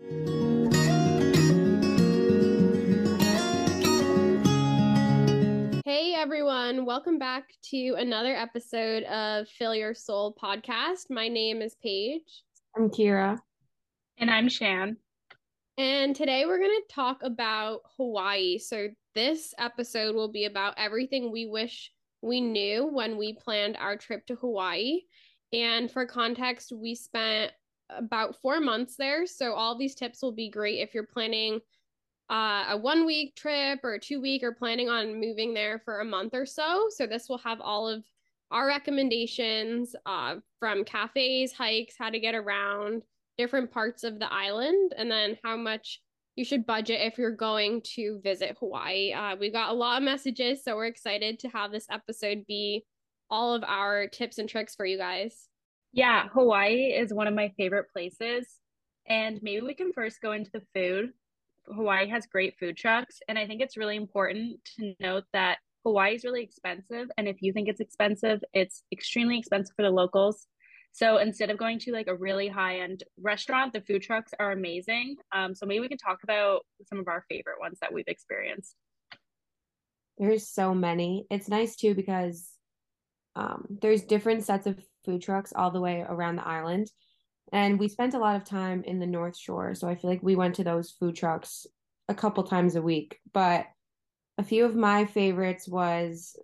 Hey everyone, welcome back to another episode of Fill Your Sol podcast. My name is Paige. I'm Kira. And I'm Chan. And today we're going to talk about Hawaii. So, this episode will be about everything we wish we knew when we planned our trip to Hawaii. And for context, we spent about four months there. So, all these tips will be great if you're planning uh, a one week trip or two week or planning on moving there for a month or so. So, this will have all of our recommendations uh, from cafes, hikes, how to get around different parts of the island, and then how much you should budget if you're going to visit Hawaii. Uh, we got a lot of messages, so we're excited to have this episode be all of our tips and tricks for you guys. Yeah, Hawaii is one of my favorite places. And maybe we can first go into the food. Hawaii has great food trucks. And I think it's really important to note that Hawaii is really expensive. And if you think it's expensive, it's extremely expensive for the locals. So instead of going to like a really high end restaurant, the food trucks are amazing. Um, so maybe we can talk about some of our favorite ones that we've experienced. There's so many. It's nice too because um, there's different sets of food trucks all the way around the island. And we spent a lot of time in the North Shore. So I feel like we went to those food trucks a couple times a week. But a few of my favorites was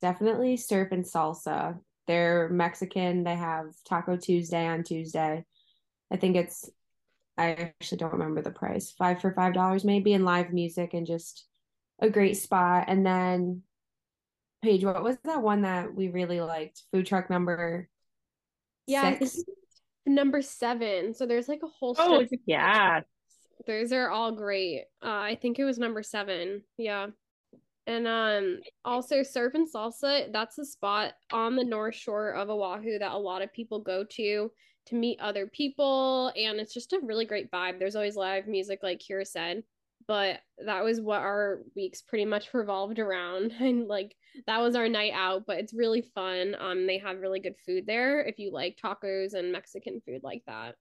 definitely surf and salsa. They're Mexican. They have Taco Tuesday on Tuesday. I think it's I actually don't remember the price. Five for five dollars maybe and live music and just a great spot. And then Paige, what was that one that we really liked? Food truck number yeah, number seven. So there's like a whole Oh yeah. Those are all great. Uh, I think it was number seven. Yeah. And um also surf and salsa, that's a spot on the north shore of Oahu that a lot of people go to to meet other people and it's just a really great vibe. There's always live music like Kira said, but that was what our weeks pretty much revolved around and like that was our night out, but it's really fun. Um they have really good food there if you like tacos and Mexican food like that.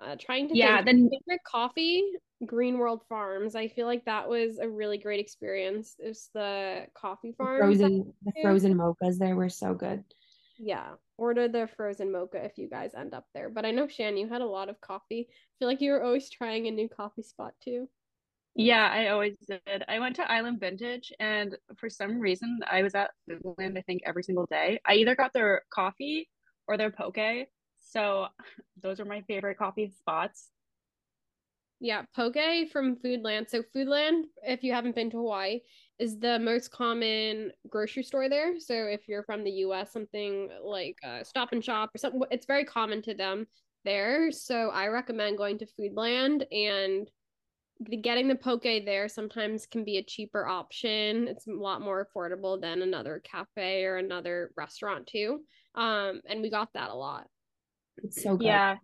Uh, trying to yeah, then favorite coffee Green World Farms. I feel like that was a really great experience. It's the coffee farm. Frozen the frozen mochas there were so good. Yeah. Order the frozen mocha if you guys end up there. But I know Chan, you had a lot of coffee. I feel like you were always trying a new coffee spot too. Yeah, I always did. I went to Island Vintage and for some reason I was at Foodland I think every single day. I either got their coffee or their poke. So those are my favorite coffee spots. Yeah, poke from Foodland. So Foodland, if you haven't been to Hawaii, is the most common grocery store there. So if you're from the US, something like uh, Stop and Shop or something, it's very common to them there. So I recommend going to Foodland and getting the poke there sometimes can be a cheaper option. It's a lot more affordable than another cafe or another restaurant too. Um, and we got that a lot. It's so good. Yeah.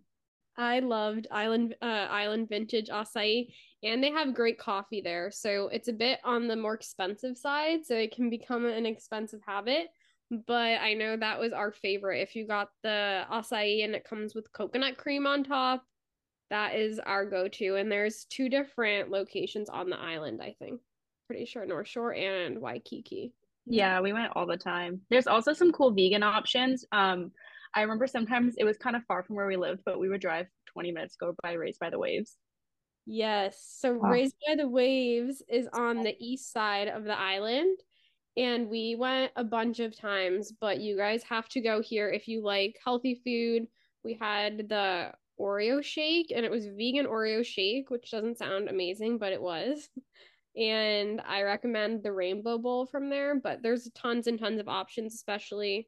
I loved Island uh, Island Vintage Acai, and they have great coffee there. So it's a bit on the more expensive side, so it can become an expensive habit. But I know that was our favorite. If you got the acai and it comes with coconut cream on top, that is our go-to. And there's two different locations on the island. I think, pretty sure North Shore and Waikiki. Yeah, we went all the time. There's also some cool vegan options. Um, I remember sometimes it was kind of far from where we lived, but we would drive 20 minutes go by Raised by the Waves. Yes. So wow. Raised by the Waves is on the east side of the island. And we went a bunch of times, but you guys have to go here if you like healthy food. We had the Oreo shake, and it was vegan Oreo shake, which doesn't sound amazing, but it was. And I recommend the Rainbow Bowl from there, but there's tons and tons of options, especially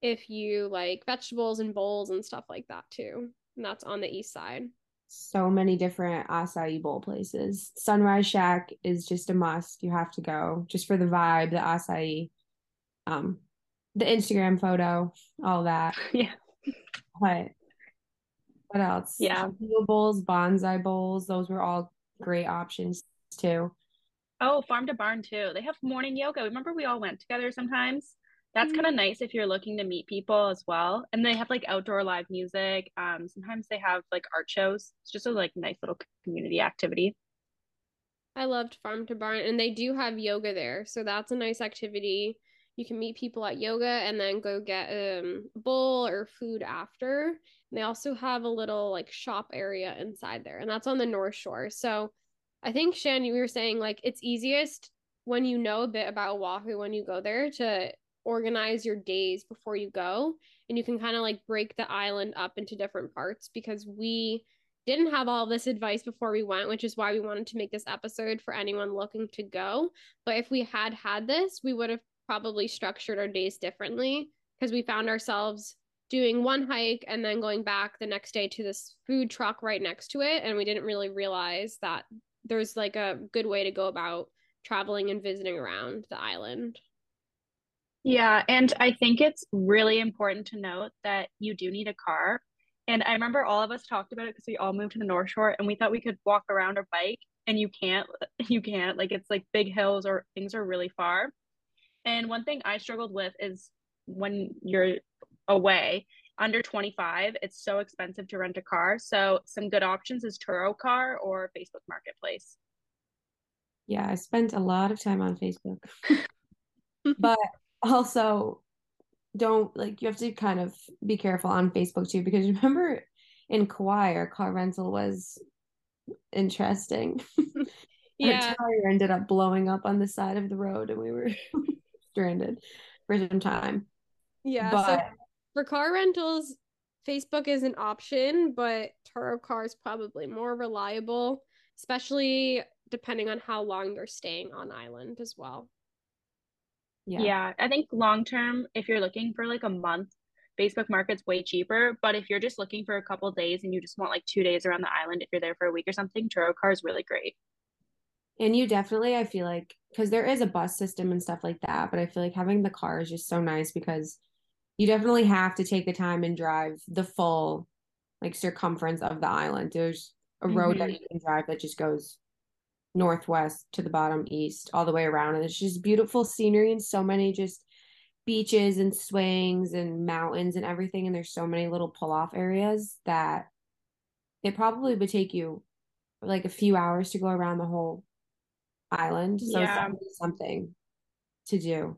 if you like vegetables and bowls and stuff like that too. And that's on the east side. So many different acai bowl places. Sunrise Shack is just a must. You have to go just for the vibe, the acai, um, the Instagram photo, all that. Yeah. But what else? Yeah. bowls, bonsai bowls. Those were all great options too. Oh, farm to barn too. They have morning yoga. Remember we all went together sometimes? that's kind of nice if you're looking to meet people as well. And they have like outdoor live music. Um, sometimes they have like art shows. It's just a like nice little community activity. I loved Farm to Barn, and they do have yoga there, so that's a nice activity. You can meet people at yoga and then go get um, a bowl or food after. And they also have a little like shop area inside there, and that's on the North Shore. So I think Chan, you were saying like it's easiest when you know a bit about Oahu when you go there to organize your days before you go and you can kind of like break the island up into different parts because we didn't have all this advice before we went which is why we wanted to make this episode for anyone looking to go but if we had had this we would have probably structured our days differently because we found ourselves doing one hike and then going back the next day to this food truck right next to it and we didn't really realize that there's like a good way to go about traveling and visiting around the island yeah, and I think it's really important to note that you do need a car. And I remember all of us talked about it because we all moved to the North Shore and we thought we could walk around or bike and you can't you can't like it's like big hills or things are really far. And one thing I struggled with is when you're away under 25, it's so expensive to rent a car. So some good options is Turo Car or Facebook Marketplace. Yeah, I spent a lot of time on Facebook. but also don't like you have to kind of be careful on Facebook too because remember in Kauai our car rental was interesting. yeah. Our tire ended up blowing up on the side of the road and we were stranded for some time. Yeah. But so for car rentals, Facebook is an option, but Turo Car is probably more reliable, especially depending on how long they're staying on island as well. Yeah. yeah, I think long term, if you're looking for like a month, Facebook Market's way cheaper. But if you're just looking for a couple days and you just want like two days around the island, if you're there for a week or something, Turo Car is really great. And you definitely, I feel like, because there is a bus system and stuff like that, but I feel like having the car is just so nice because you definitely have to take the time and drive the full like circumference of the island. There's a road mm-hmm. that you can drive that just goes northwest to the bottom east all the way around and it's just beautiful scenery and so many just beaches and swings and mountains and everything and there's so many little pull off areas that it probably would take you like a few hours to go around the whole island so yeah. something to do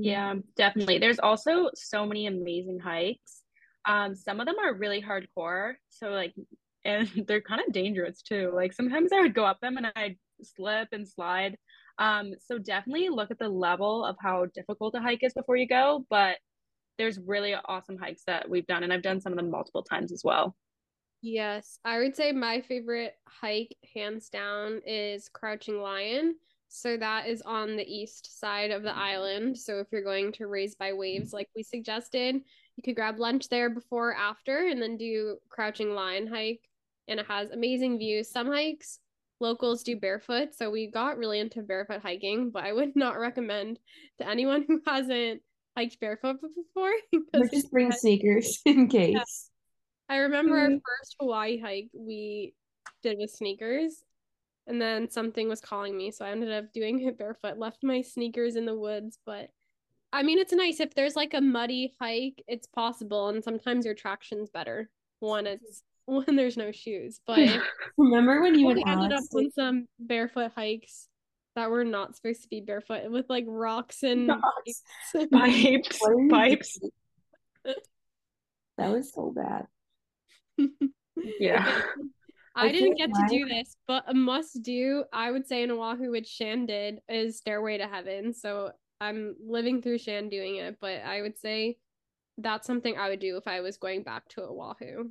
yeah definitely there's also so many amazing hikes um some of them are really hardcore so like and they're kind of dangerous too like sometimes i would go up them and i'd slip and slide. Um, so definitely look at the level of how difficult a hike is before you go. But there's really awesome hikes that we've done, and I've done some of them multiple times as well. Yes, I would say my favorite hike, hands down, is Crouching Lion. So that is on the east side of the mm-hmm. island. So if you're going to Raise by Waves, like we suggested, you could grab lunch there before, after, and then do Crouching Lion hike. And it has amazing views. Some hikes locals do barefoot. So we got really into barefoot hiking, but I would not recommend to anyone who hasn't hiked barefoot before. Or just bring sneakers in case. Yeah. I remember mm-hmm. our first Hawaii hike we did with sneakers. And then something was calling me, so I ended up doing it barefoot. Left my sneakers in the woods, but I mean, it's nice if there's like a muddy hike, it's possible, and sometimes your traction's better when it's when there's no shoes. But remember when you and ended up on some barefoot hikes that were not supposed to be barefoot with like rocks and rocks. pipes, pipes. that was so bad. Yeah. I, didn't get to do this, but a must do, I would say in Oahu, which Chan did, is Stairway to Heaven. So I'm living through Chan doing it, but I would say that's something I would do if I was going back to Oahu.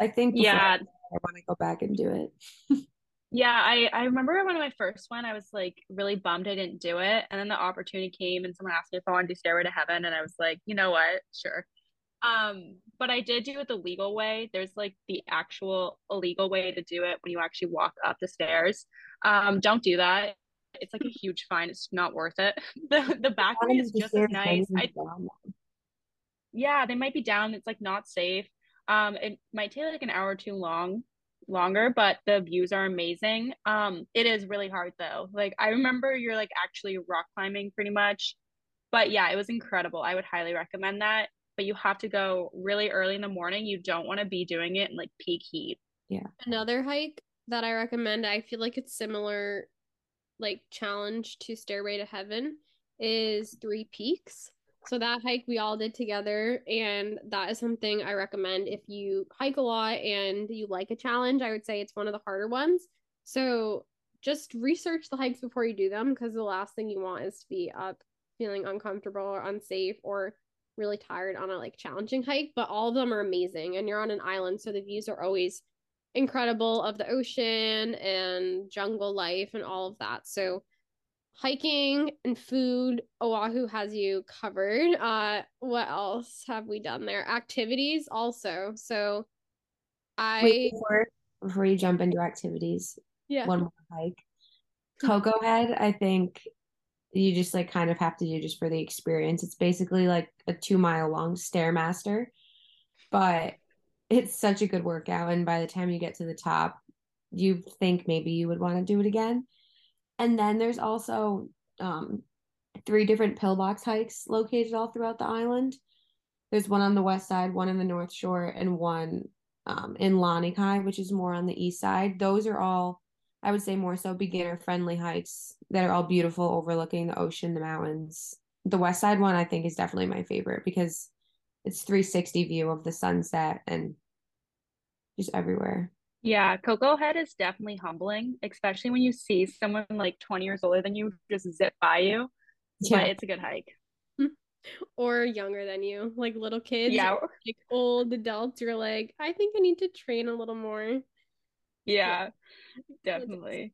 I think yeah, I want to go back and do it. yeah, I I remember when my first one, I was like really bummed I didn't do it, and then the opportunity came, and someone asked me if I wanted to do Stairway to Heaven, and I was like, you know what, sure. Um, but I did do it the legal way. There's like the actual illegal way to do it when you actually walk up the stairs. Um, don't do that. It's like a huge fine. It's not worth it. the The back way is just as nice. I, yeah, they might be down. It's like not safe. Um, it might take like an hour or two long longer, but the views are amazing. Um, it is really hard though. Like I remember you're like actually rock climbing pretty much But yeah, it was incredible. I would highly recommend that. But you have to go really early in the morning. You don't want to be doing it in like peak heat. Yeah. Another hike that I recommend, I feel like it's similar like challenge to Stairway to Heaven is Three Peaks. So that hike we all did together and that is something I recommend if you hike a lot and you like a challenge. I would say it's one of the harder ones. So just research the hikes before you do them because the last thing you want is to be up feeling uncomfortable or unsafe or really tired on a like challenging hike, but all of them are amazing and you're on an island so the views are always incredible of the ocean and jungle life and all of that. So hiking and food, Oahu has you covered. Uh what else have we done there? Activities also. So I Wait, before before you jump into activities, yeah. one more hike. Koko Head, I think you just like kind of have to do just for the experience. It's basically like a two mile long stairmaster, but it's such a good workout. And by the time you get to the top, you think maybe you would want to do it again. And then there's also um, three different pillbox hikes located all throughout the island. There's one on the west side, one in the north shore, and one um, in Lanikai, which is more on the east side. Those are all, I would say, more so beginner friendly hikes that are all beautiful, overlooking the ocean, the mountains. The west side one, I think, is definitely my favorite because it's 360 view of the sunset and just everywhere. Yeah, Koko Head is definitely humbling, especially when you see someone like 20 years older than you just zip by you. Yeah. But it's a good hike. Or younger than you, like little kids. Yeah. like old adults, you're like, I think I need to train a little more. Yeah, yeah. definitely.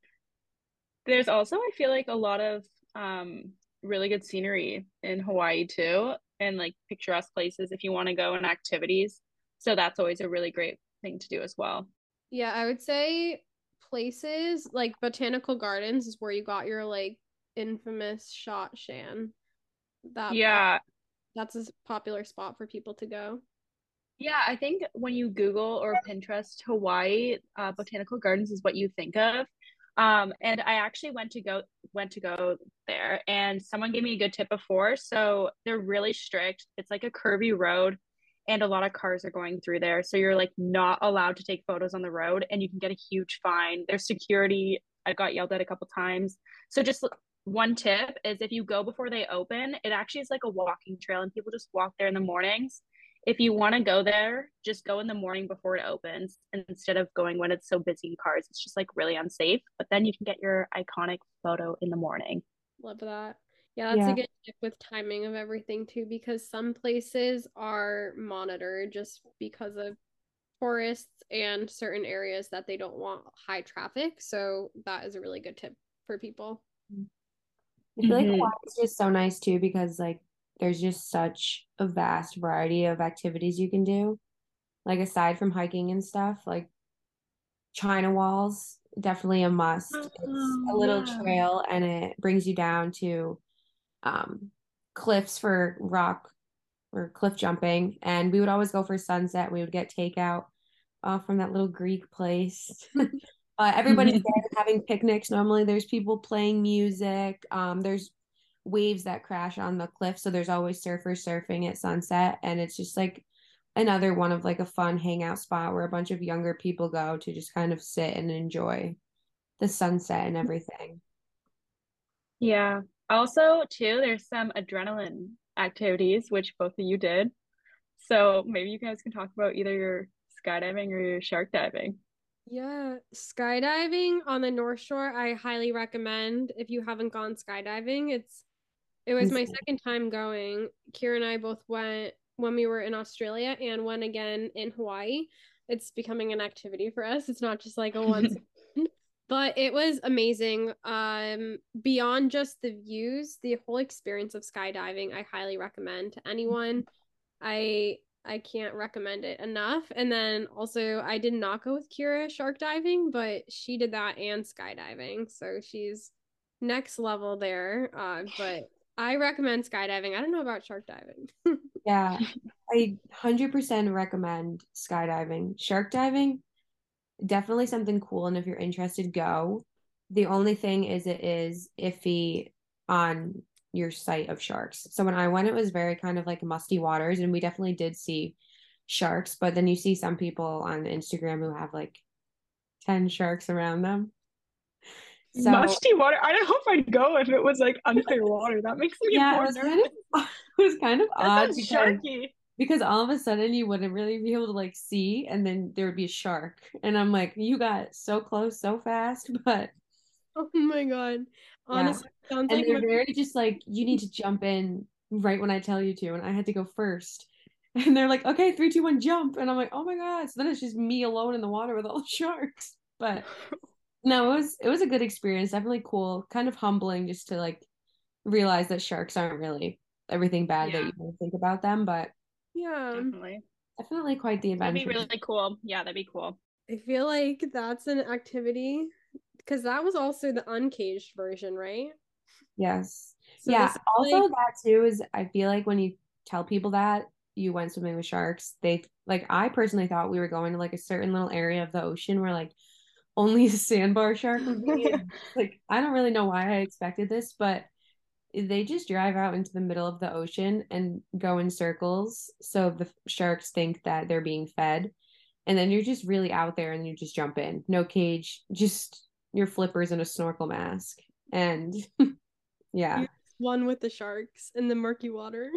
There's also, I feel like, a lot of um really good scenery in Hawaii too, and like picturesque places if you want to go and activities. So that's always a really great thing to do as well. Yeah, I would say places like botanical gardens is where you got your like infamous shot Chan. That yeah, that's a popular spot for people to go. Yeah, I think when you Google or Pinterest Hawaii, uh, botanical gardens is what you think of. Um, and I actually went to go went to go there, and someone gave me a good tip before. So they're really strict. It's like a curvy road and a lot of cars are going through there. So you're like not allowed to take photos on the road and you can get a huge fine. There's security. I got yelled at a couple times. So just one tip is if you go before they open, it actually is like a walking trail and people just walk there in the mornings. If you want to go there, just go in the morning before it opens instead of going when it's so busy in cars. It's just like really unsafe, but then you can get your iconic photo in the morning. Love that. Yeah, that's yeah. a good tip with timing of everything too, because some places are monitored just because of tourists and certain areas that they don't want high traffic. So that is a really good tip for people. I feel mm-hmm. like it's just so nice too because like there's just such a vast variety of activities you can do. Like aside from hiking and stuff, like China walls definitely a must. Oh, it's a little yeah. trail and it brings you down to um, cliffs for rock or cliff jumping, and we would always go for sunset. We would get takeout uh, from that little Greek place. uh, everybody's there having picnics. Normally, there's people playing music. Um, there's waves that crash on the cliff, so there's always surfers surfing at sunset, and it's just like another one of like a fun hangout spot where a bunch of younger people go to just kind of sit and enjoy the sunset and everything. Yeah, also, too, there's some adrenaline activities, which both of you did. So maybe you guys can talk about either your skydiving or your shark diving. Yeah, skydiving on the North Shore, I highly recommend if you haven't gone skydiving. It's it was my second time going. Kira and I both went when we were in Australia and went again in Hawaii. It's becoming an activity for us. It's not just like a once but it was amazing. Um beyond just the views the whole experience of skydiving i highly recommend to anyone. I i can't recommend it enough. And then also i did not go with kira shark diving but she did that and skydiving. So she's next level there. Uh but i recommend skydiving i don't know about shark diving yeah i 100% recommend skydiving shark diving definitely something cool. And if you're interested, go. The only thing is, it is iffy on your sight of sharks. So when I went, it was very kind of like musty waters, and we definitely did see sharks. But then you see some people on Instagram who have like 10 sharks around them. So, musty water. I don't know if I'd go if it was like unclear water. That makes me yeah, it was, kind of, it was kind of odd because, sharky. because all of a sudden you wouldn't really be able to like see, and then there would be a shark, and I'm like, you got so close so fast, but oh my god, honestly, yeah. and like they're very just like you need to jump in right when I tell you to, and I had to go first. And they're like, okay, three, two, one, jump. And I'm like, oh my God. So then it's just me alone in the water with all the sharks. But no, it was it was a good experience. Definitely cool. Kind of humbling just to like realize that sharks aren't really everything bad yeah. that you think about them. But yeah. Definitely. Definitely quite the adventure. That'd be really cool. Yeah, that'd be cool. I feel like that's an activity because that was also the uncaged version, right? Yes. So yeah. Also, like... that too is I feel like when you tell people that you went swimming with sharks, they like I personally thought we were going to like a certain little area of the ocean where like only a sandbar shark would be. like I don't really know why I expected this, but they just drive out into the middle of the ocean and go in circles so the sharks think that they're being fed and then you're just really out there and you just jump in no cage just your flippers and a snorkel mask and yeah one with the sharks in the murky water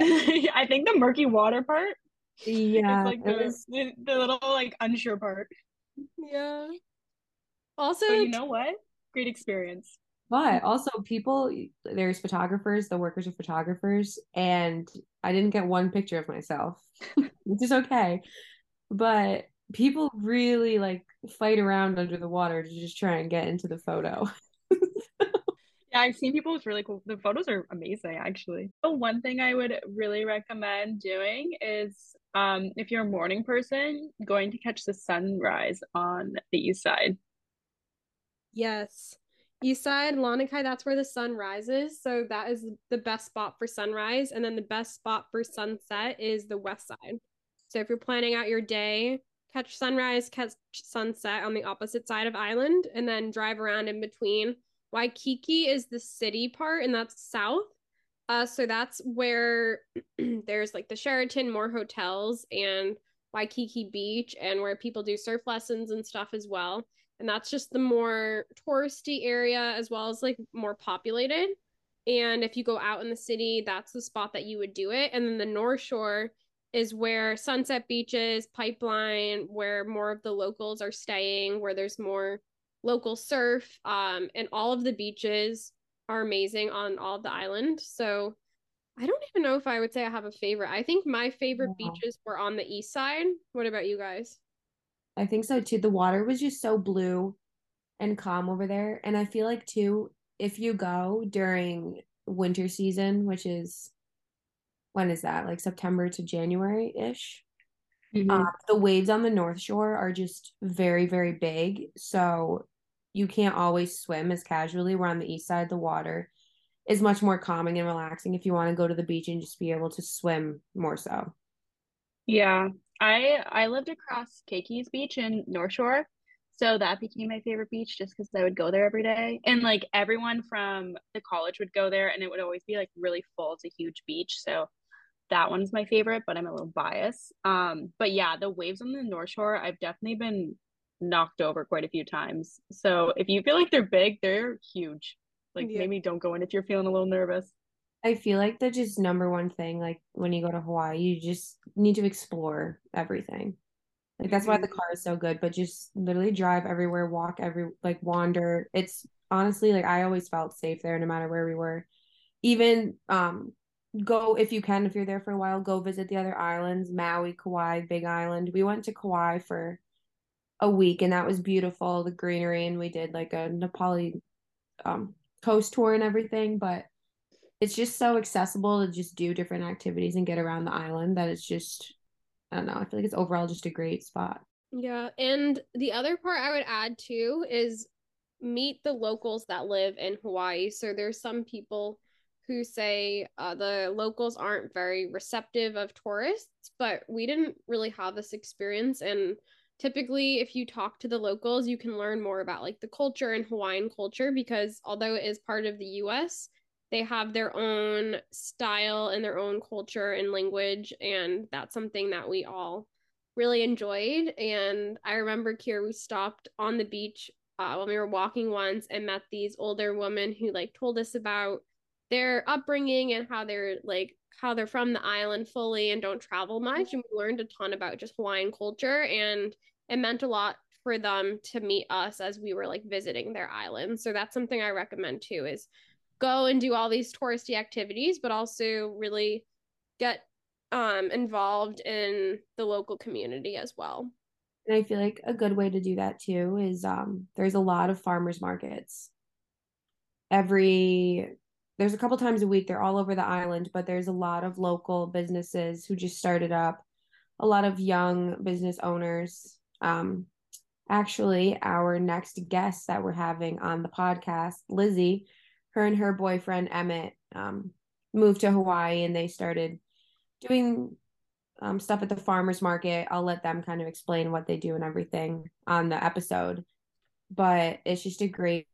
I think the murky water part. Yeah, like the, was... the, the little like unsure part. Yeah. Also, but you know what? Great experience. But also, people there's photographers. The workers are photographers, and I didn't get one picture of myself, which is okay. But people really like fight around under the water to just try and get into the photo. Yeah, I've seen people with really cool. The photos are amazing, actually. The one thing I would really recommend doing is, um, if you're a morning person, going to catch the sunrise on the east side. Yes, east side, Lanikai. That's where the sun rises. So that is the best spot for sunrise, and then the best spot for sunset is the west side. So if you're planning out your day, catch sunrise, catch sunset on the opposite side of island, and then drive around in between Waikiki is the city part, and that's south. Uh, so that's where there's like the Sheraton, more hotels, and Waikiki Beach, and where people do surf lessons and stuff as well. And that's just the more touristy area as well as like more populated. And if you go out in the city, that's the spot that you would do it. And then the North Shore is where Sunset Beaches, Pipeline, where more of the locals are staying, where there's more local surf, um, and all of the beaches are amazing on all the island. So I don't even know if I would say I have a favorite. I think my favorite yeah. beaches were on the east side. What about you guys? I think so too. The water was just so blue and calm over there. And I feel like too, if you go during winter season, which is when is that? Like September to January ish. Mm-hmm. Uh, the waves on the North Shore are just very, very big. So you can't always swim as casually. We're on the east side of the water is much more calming and relaxing if you want to go to the beach and just be able to swim more so. Yeah. I I lived across Keikis Beach in North Shore. So that became my favorite beach just because I would go there every day. And like everyone from the college would go there and it would always be like really full. It's a huge beach. So that one's my favorite, but I'm a little biased. Um, but yeah, the waves on the North Shore, I've definitely been knocked over quite a few times. So if you feel like they're big, they're huge. Like yeah. maybe don't go in if you're feeling a little nervous. I feel like the just number one thing, like when you go to Hawaii, you just need to explore everything. Like that's mm-hmm. why the car is so good, but just literally drive everywhere, walk every like wander. It's honestly like I always felt safe there no matter where we were. Even um go if you can if you're there for a while, go visit the other islands, Maui, Kauai, Big Island. We went to Kauai for a week and that was beautiful the greenery and we did like a Na Pali um coast tour and everything but it's just so accessible to just do different activities and get around the island that it's just i don't know i feel like it's overall just a great spot. Yeah and the other part i would add too is meet the locals that live in hawaii. So there's some people who say uh, the locals aren't very receptive of tourists but we didn't really have this experience and typically if you talk to the locals you can learn more about like the culture and hawaiian culture because although it is part of the us they have their own style and their own culture and language and that's something that we all really enjoyed. And i remember here we stopped on the beach uh, when we were walking once and met these older women who like told us about their upbringing and how they're like how they're from the island fully and don't travel much. And we learned a ton about just hawaiian culture and it meant a lot for them to meet us as we were like visiting their island. So that's something i recommend too is go and do all these touristy activities but also really get um involved in the local community as well. And i feel like a good way to do that too is um there's a lot of farmers markets. Every there's a couple times a week they're all over the island but there's a lot of local businesses who just started up. A lot of young business owners. Um actually our next guest that we're having on the podcast lizzie her and her boyfriend emmett um, moved to hawaii and they started doing um, stuff at the farmers market. I'll let them kind of explain what they do and everything on the episode but it's just a great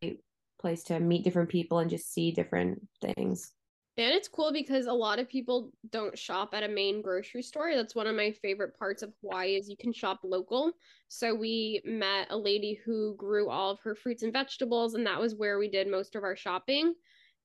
place to meet different people and just see different things. And it's cool because a lot of people don't shop at a main grocery store. That's one of my favorite parts of Hawaii is you can shop local. So we met a lady who grew all of her fruits and vegetables and that was where we did most of our shopping.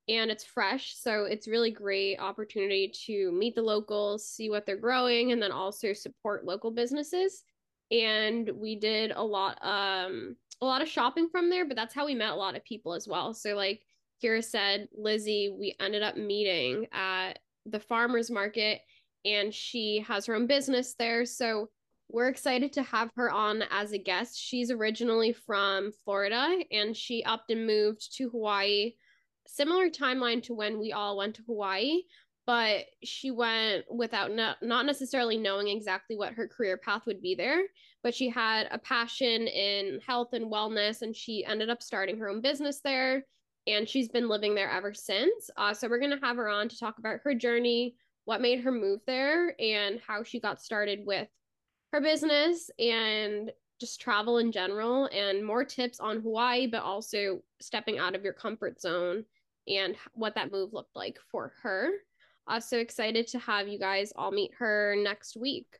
And it's fresh, so it's really great opportunity to meet the locals, see what they're growing and then also support local businesses. And we did a lot um a lot of shopping from there, but that's how we met a lot of people as well. So like Kira said, Lizzie, we ended up meeting at the farmers market and she has her own business there. So we're excited to have her on as a guest. She's originally from Florida and she up and moved to Hawaii. Similar timeline to when we all went to Hawaii, but she went without no- not necessarily knowing exactly what her career path would be there but she had a passion in health and wellness and she ended up starting her own business there and she's been living there ever since. Uh, so we're going to have her on to talk about her journey what made her move there and how she got started with her business and just travel in general and more tips on hawaii but also stepping out of your comfort zone and what that move looked like for her uh, so excited to have you guys all meet her next week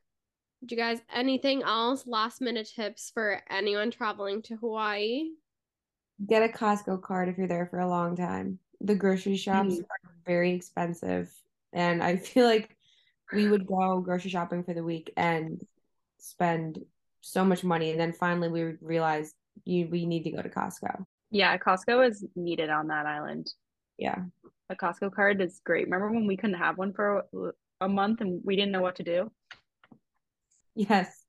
do you guys anything else last minute tips for anyone traveling to Hawaii? Get a Costco card if you're there for a long time. The grocery shops mm. are very expensive and I feel like we would go grocery shopping for the week and spend so much money and then finally we would realize you we need to go to Costco. Yeah, Costco is needed on that island. Yeah. A Costco card is great. Remember when we couldn't have one for a month and we didn't know what to do? Yes.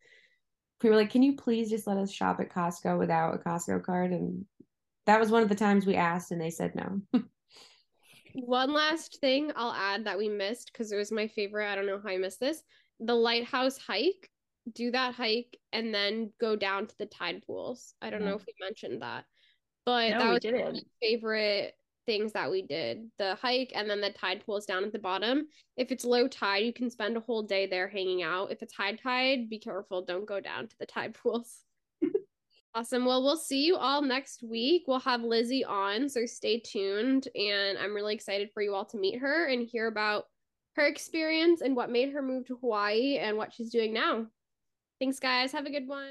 We were like, can you please just let us shop at Costco without a Costco card? And that was one of the times we asked and they said no. one last thing I'll add that we missed because it was my favorite. I don't know how I missed this. The lighthouse hike. Do that hike and then go down to the tide pools. I don't yeah. know if we mentioned that. But no, that was my favorite things that we did the hike and then the tide pools down at the bottom. If it's low tide you can spend a whole day there hanging out. If it's high tide be careful don't go down to the tide pools. Awesome. Well we'll see you all next week. We'll have lizzie on so stay tuned and i'm really excited for you all to meet her and hear about her experience and what made her move to hawaii and what she's doing now. Thanks guys. Have a good one